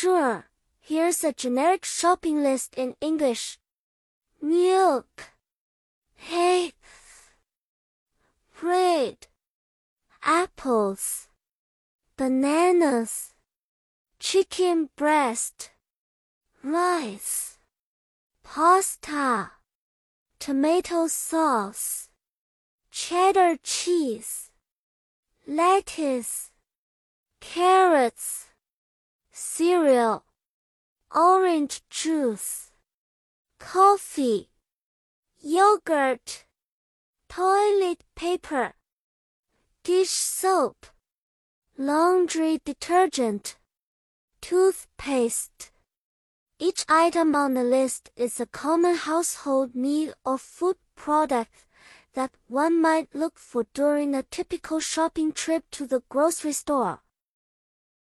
Sure, here's a generic shopping list in English. Milk. Eggs. Bread. Apples. Bananas. Chicken breast. Rice. Pasta. Tomato sauce. Cheddar cheese. Lettuce. Carrots. Cereal. Orange juice. Coffee. Yogurt. Toilet paper. Dish soap. Laundry detergent. Toothpaste. Each item on the list is a common household need or food product that one might look for during a typical shopping trip to the grocery store.